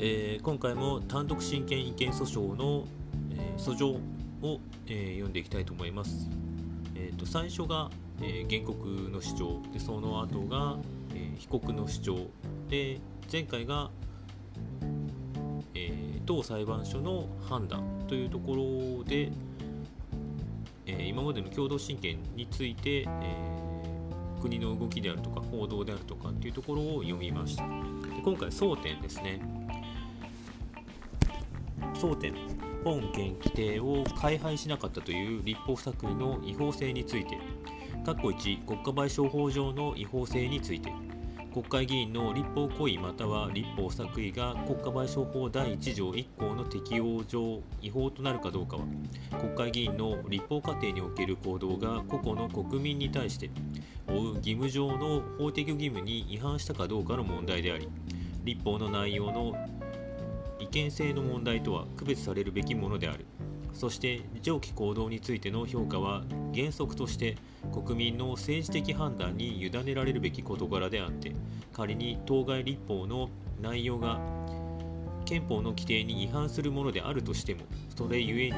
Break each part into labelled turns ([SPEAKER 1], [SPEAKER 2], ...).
[SPEAKER 1] えー、今回も単独親権違憲訴訟の、えー、訴状を、えー、読んでいきたいと思います。えーと、最初が、え原告の主張。でその後が、え被告の主張。で前回が、え当裁判所の判断というところで、え今までの共同親権について、え国の動きであるとか報道であるとかっていうところを読みました。で今回争点ですね。争点本件規定を開廃しなかったという立法作為の違法性について括弧1国家賠償法上の違法性について国会議員の立法行為または立法作為が国家賠償法第1条1項の適用上違法となるかどうかは国会議員の立法過程における行動が個々の国民に対して負う義務上の法的義務に違反したかどうかの問題であり立法の内容の違憲性の問題とは区別されるべきものであるそして上記行動についての評価は原則として国民の政治的判断に委ねられるべき事柄であって仮に当該立法の内容が憲法の規定に違反するものであるとしてもそれゆえに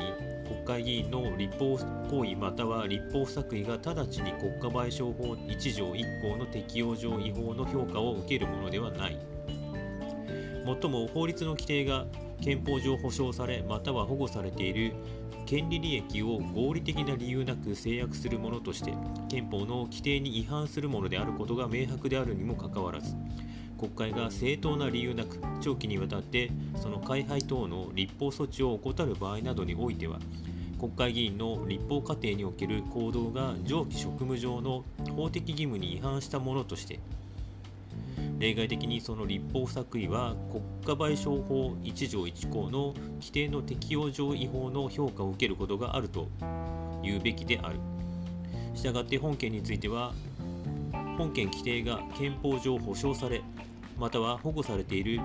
[SPEAKER 1] 国会議員の立法行為または立法作為が直ちに国家賠償法1条1項の適用上違法の評価を受けるものではない。もっとも法律の規定が憲法上保障されまたは保護されている権利利益を合理的な理由なく制約するものとして憲法の規定に違反するものであることが明白であるにもかかわらず国会が正当な理由なく長期にわたってその開廃等の立法措置を怠る場合などにおいては国会議員の立法過程における行動が上記職務上の法的義務に違反したものとして例外的にその立法不作為は国家賠償法1条1項の規定の適用上違法の評価を受けることがあると言うべきである。したがって本件については本件規定が憲法上保障されまたは保護されている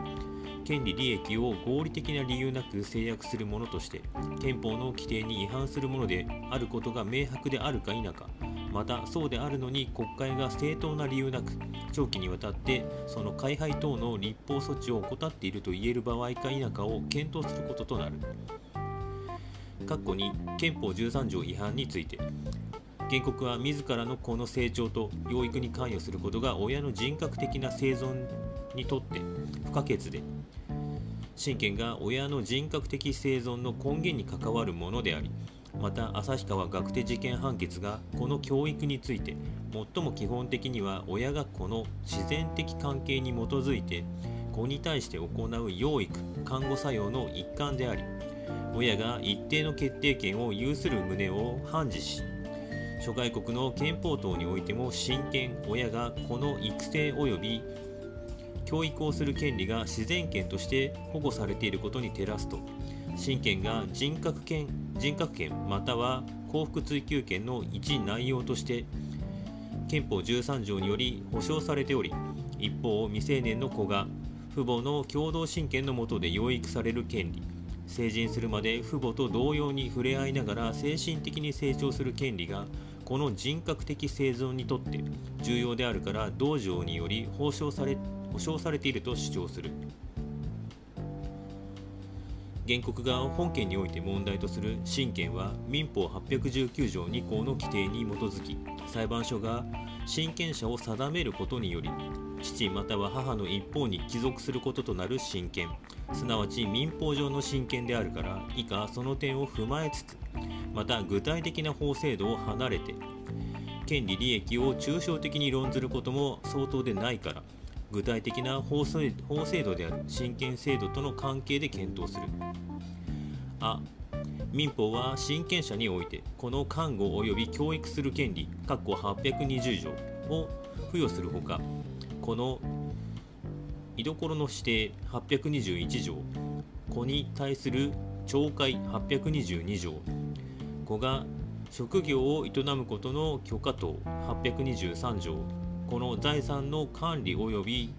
[SPEAKER 1] 権利利益を合理的な理由なく制約するものとして憲法の規定に違反するものであることが明白であるか否かまたそうであるのに国会が正当な理由なく長期にわたってその開廃等の立法措置を怠っていると言える場合か否かを検討することとなる。括弧に憲法13条違反について原告は自らの子の成長と養育に関与することが親の人格的な生存にとって不可欠で親権が親の人格的生存の根源に関わるものでありまた旭川学手事件判決がこの教育について最も基本的には親が子の自然的関係に基づいて子に対して行う養育看護作用の一環であり親が一定の決定権を有する旨を判事し諸外国の憲法等においても親権親が子の育成及び教育をする権利が自然権として保護されていることに照らすと。親権が人格権人格権または幸福追求権の一内容として憲法13条により保障されており一方未成年の子が父母の共同親権の下で養育される権利成人するまで父母と同様に触れ合いながら精神的に成長する権利がこの人格的生存にとって重要であるから道場により保障され保障されていると主張する。原告が本件において問題とする親権は民法819条2項の規定に基づき裁判所が親権者を定めることにより父または母の一方に帰属することとなる親権。すなわち民法上の親権であるから以下その点を踏まえつつまた具体的な法制度を離れて権利利益を抽象的に論ずることも相当でないから具体的な法制度である親権制度との関係で検討する。あ民法は親権者においてこの看護及び教育する権利括弧820条を付与するほかこの居所の指定821条子に対する懲戒822条子が職業を営むことの許可等823条この財産の管理及び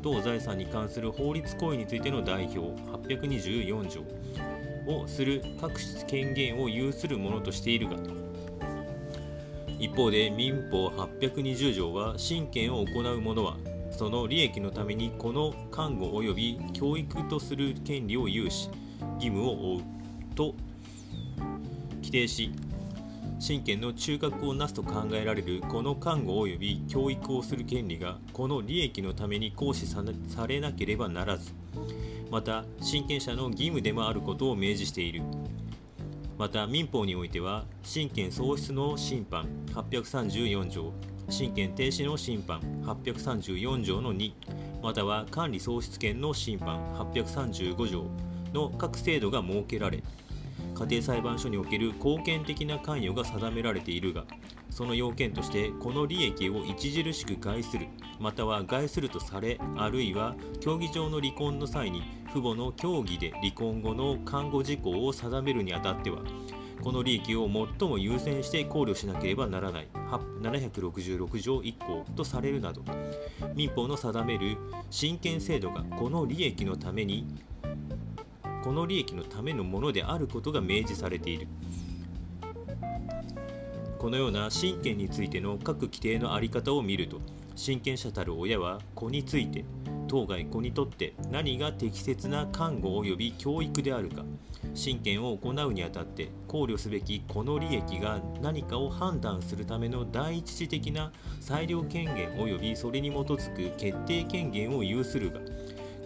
[SPEAKER 1] 同財産に関する法律行為についての代表824条をする各種権限を有するものとしているが一方で民法820条は親権を行う者はその利益のためにこの看護及び教育とする権利を有し義務を負うと規定し親権の中核をなすと考えられるこの看護及び教育をする権利がこの利益のために行使されなければならずまた親権者の義務でもあることを明示している。また民法においては親権喪失の審判834条親権停止の審判834条の2または管理喪失権の審判835条の各制度が設けられ家庭裁判所における貢献的な関与が定められているがその要件としてこの利益を著しく害するまたは害するとされあるいは競技上の離婚の際に父母の協議で離婚後の看護事項を定めるにあたってはこの利益を最も優先して考慮しなければならない。766条1項とされるなど民法の定める親権制度がこの利益のためにこの利益のためのものであることが明示されている。このような親権についての各規定の在り方を見ると親権者たる親は子について当該子にとって何が適切な看護及び教育であるか親権を行うにあたって考慮すべきこの利益が何かを判断するための第一次的な裁量権限及びそれに基づく決定権限を有するが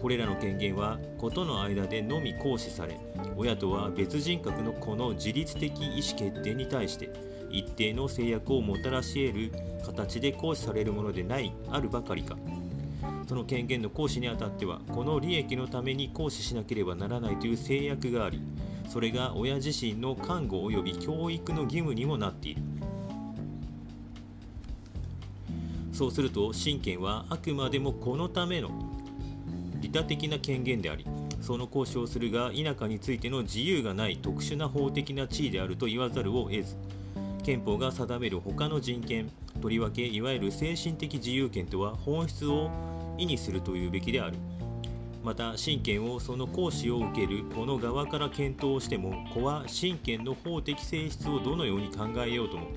[SPEAKER 1] これらの権限は子との間でのみ行使され親とは別人格の子の自律的意思決定に対して一定の制約をもたらし得る形で行使されるものでないあるばかりか。その権限の行使にあたってはこの利益のために行使しなければならないという制約がありそれが親自身の看護及び教育の義務にもなっている。そうすると親権はあくまでもこのための利他的な権限でありその行使をするが田舎についての自由がない特殊な法的な地位であると言わざるを得ず憲法が定める他の人権とりわけいわゆる精神的自由権とは本質を意にするというべきである。また親権をその行使を受けるこの側から検討しても子は親権の法的性質をどのように考えようとも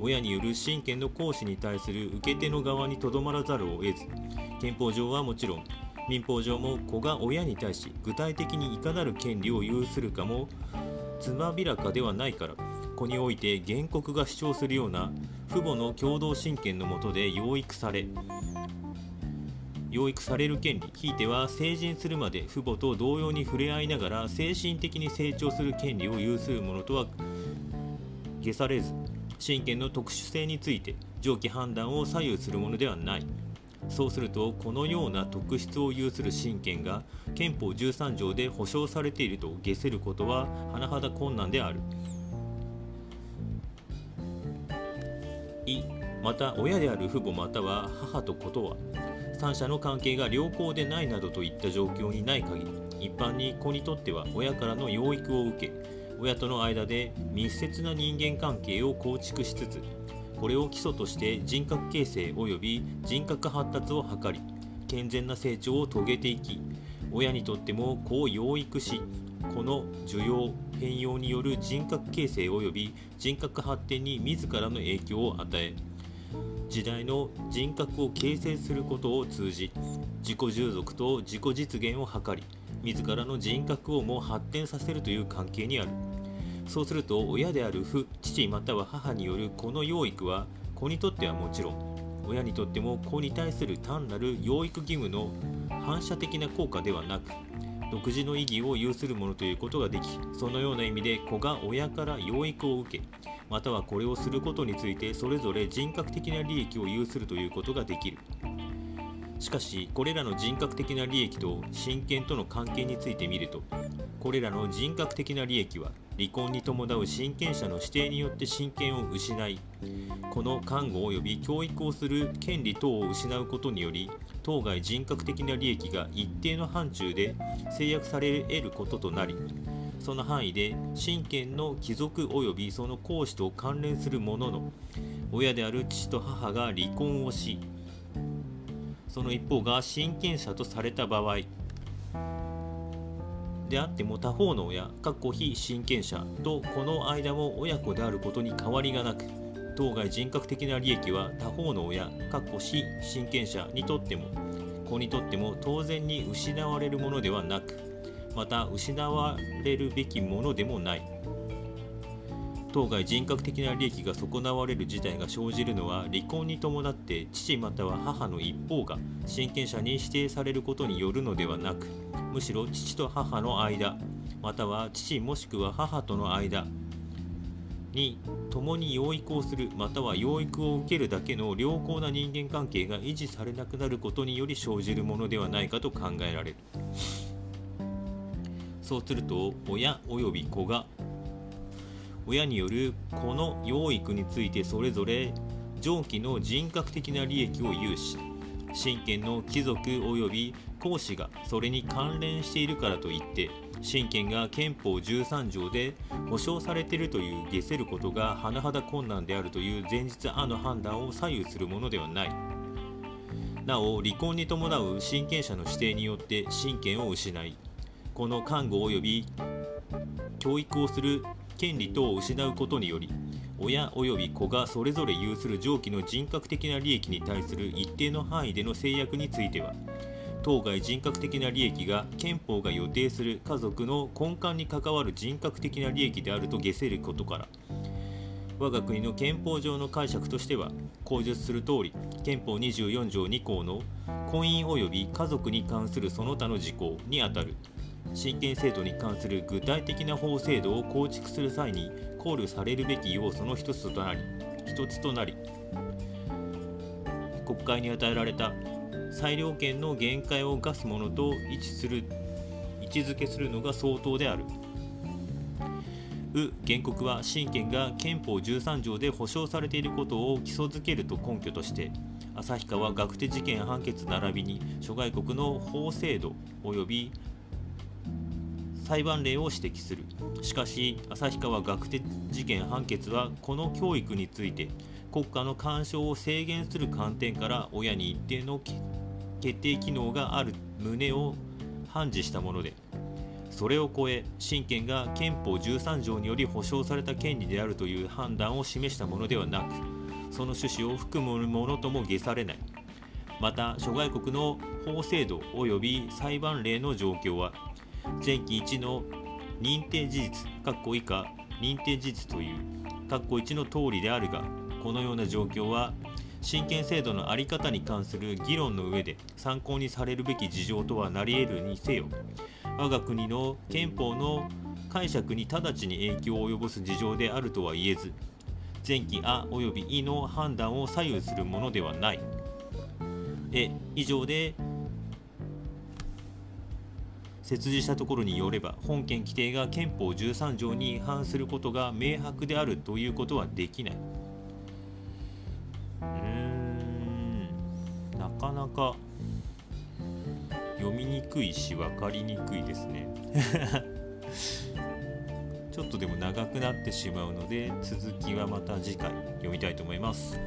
[SPEAKER 1] 親による親権の行使に対する受け手の側にとどまらざるを得ず憲法上はもちろん民法上も子が親に対し具体的にいかなる権利を有するかもつまびらかではないから子において原告が主張するような父母の共同親権のもとで養育され養育される権利ひいては成人するまで父母と同様に触れ合いながら精神的に成長する権利を有する者とは消されず親権の特殊性について上記判断を左右するものではない。そうするとこのような特質を有する親権が憲法13条で保障されていると下せることは甚だ困難である。いまた親である父母または母と子とは三者の関係が良好でないなどといった状況にない限り一般に子にとっては親からの養育を受け親との間で密接な人間関係を構築しつつこれを基礎として人格形成及び人格発達を図り健全な成長を遂げていき親にとっても子を養育しこの受容変容による人格形成及び人格発展に自らの影響を与え時代の人格を形成することを通じ自己従属と自己実現を図り自らの人格をも発展させるという関係にある。そうすると親である父父または母によるこの養育は子にとってはもちろん親にとっても子に対する単なる養育義務の反射的な効果ではなく独自の意義を有するものということができそのような意味で子が親から養育を受けまたはこれをすることについてそれぞれ人格的な利益を有するということができる。しかしこれらの人格的な利益と親権との関係について見るとこれらの人格的な利益は離婚に伴う親権者の指定によって親権を失いこの看護及び教育をする権利等を失うことにより当該人格的な利益が一定の範疇で制約され得ることとなりその範囲で親権の帰属及びその行使と関連するものの親である父と母が離婚をしその一方が親権者とされた場合であっても他方の親かっこ、非親権者とこの間も親子であることに変わりがなく、当該人格的な利益は他方の親かっこ非親権者にとっても子にとっても当然に失われるものではなくまた失われるべきものでもない。当該人格的な利益が損なわれる事態が生じるのは離婚に伴って父または母の一方が親権者に指定されることによるのではなくむしろ父と母の間または父もしくは母との間に共に養育をするまたは養育を受けるだけの良好な人間関係が維持されなくなることにより生じるものではないかと考えられる。そうすると親及び子が親による子の養育についてそれぞれ上記の人格的な利益を有し親権の貴族及び公子がそれに関連しているからといって親権が憲法13条で保障されているという下せることが甚だ困難であるという前日案の判断を左右するものではない。なお離婚に伴う親権者の指定によって親権を失いこの看護及び教育をする権利等を失うことにより親及び子がそれぞれ有する上記の人格的な利益に対する一定の範囲での制約については当該人格的な利益が憲法が予定する家族の根幹に関わる人格的な利益であると下せることから我が国の憲法上の解釈としては口述する通り憲法24条2項の婚姻及び家族に関するその他の事項にあたる。親権制度に関する具体的な法制度を構築する際に考慮されるべき要素の一つとなり一つとなり国会に与えられた裁量権の限界を課すものと位置する位置づけするのが相当である。う原告は親権が憲法13条で保障されていることを基礎づけると根拠として旭川学手事件判決並びに諸外国の法制度及び裁判例を指摘する。しかし旭川学手事件判決はこの教育について国家の干渉を制限する観点から親に一定の決定機能がある旨を判事したものでそれを超え親権が憲法13条により保障された権利であるという判断を示したものではなくその趣旨を含むものとも下されない。また諸外国の法制度及び裁判例の状況は前期1の認定事実以下認定事実という1の通りであるがこのような状況は親権制度の在り方に関する議論の上で参考にされるべき事情とはなり得るにせよ我が国の憲法の解釈に直ちに影響を及ぼす事情であるとは言えず前期「あ」及び「い」の判断を左右するものではない。え以上で設置したところによれば本件規定が憲法13条に違反することが明白であるということはできない。うーんなかなか読みにくいし分かりにくいですね ちょっとでも長くなってしまうので続きはまた次回読みたいと思います。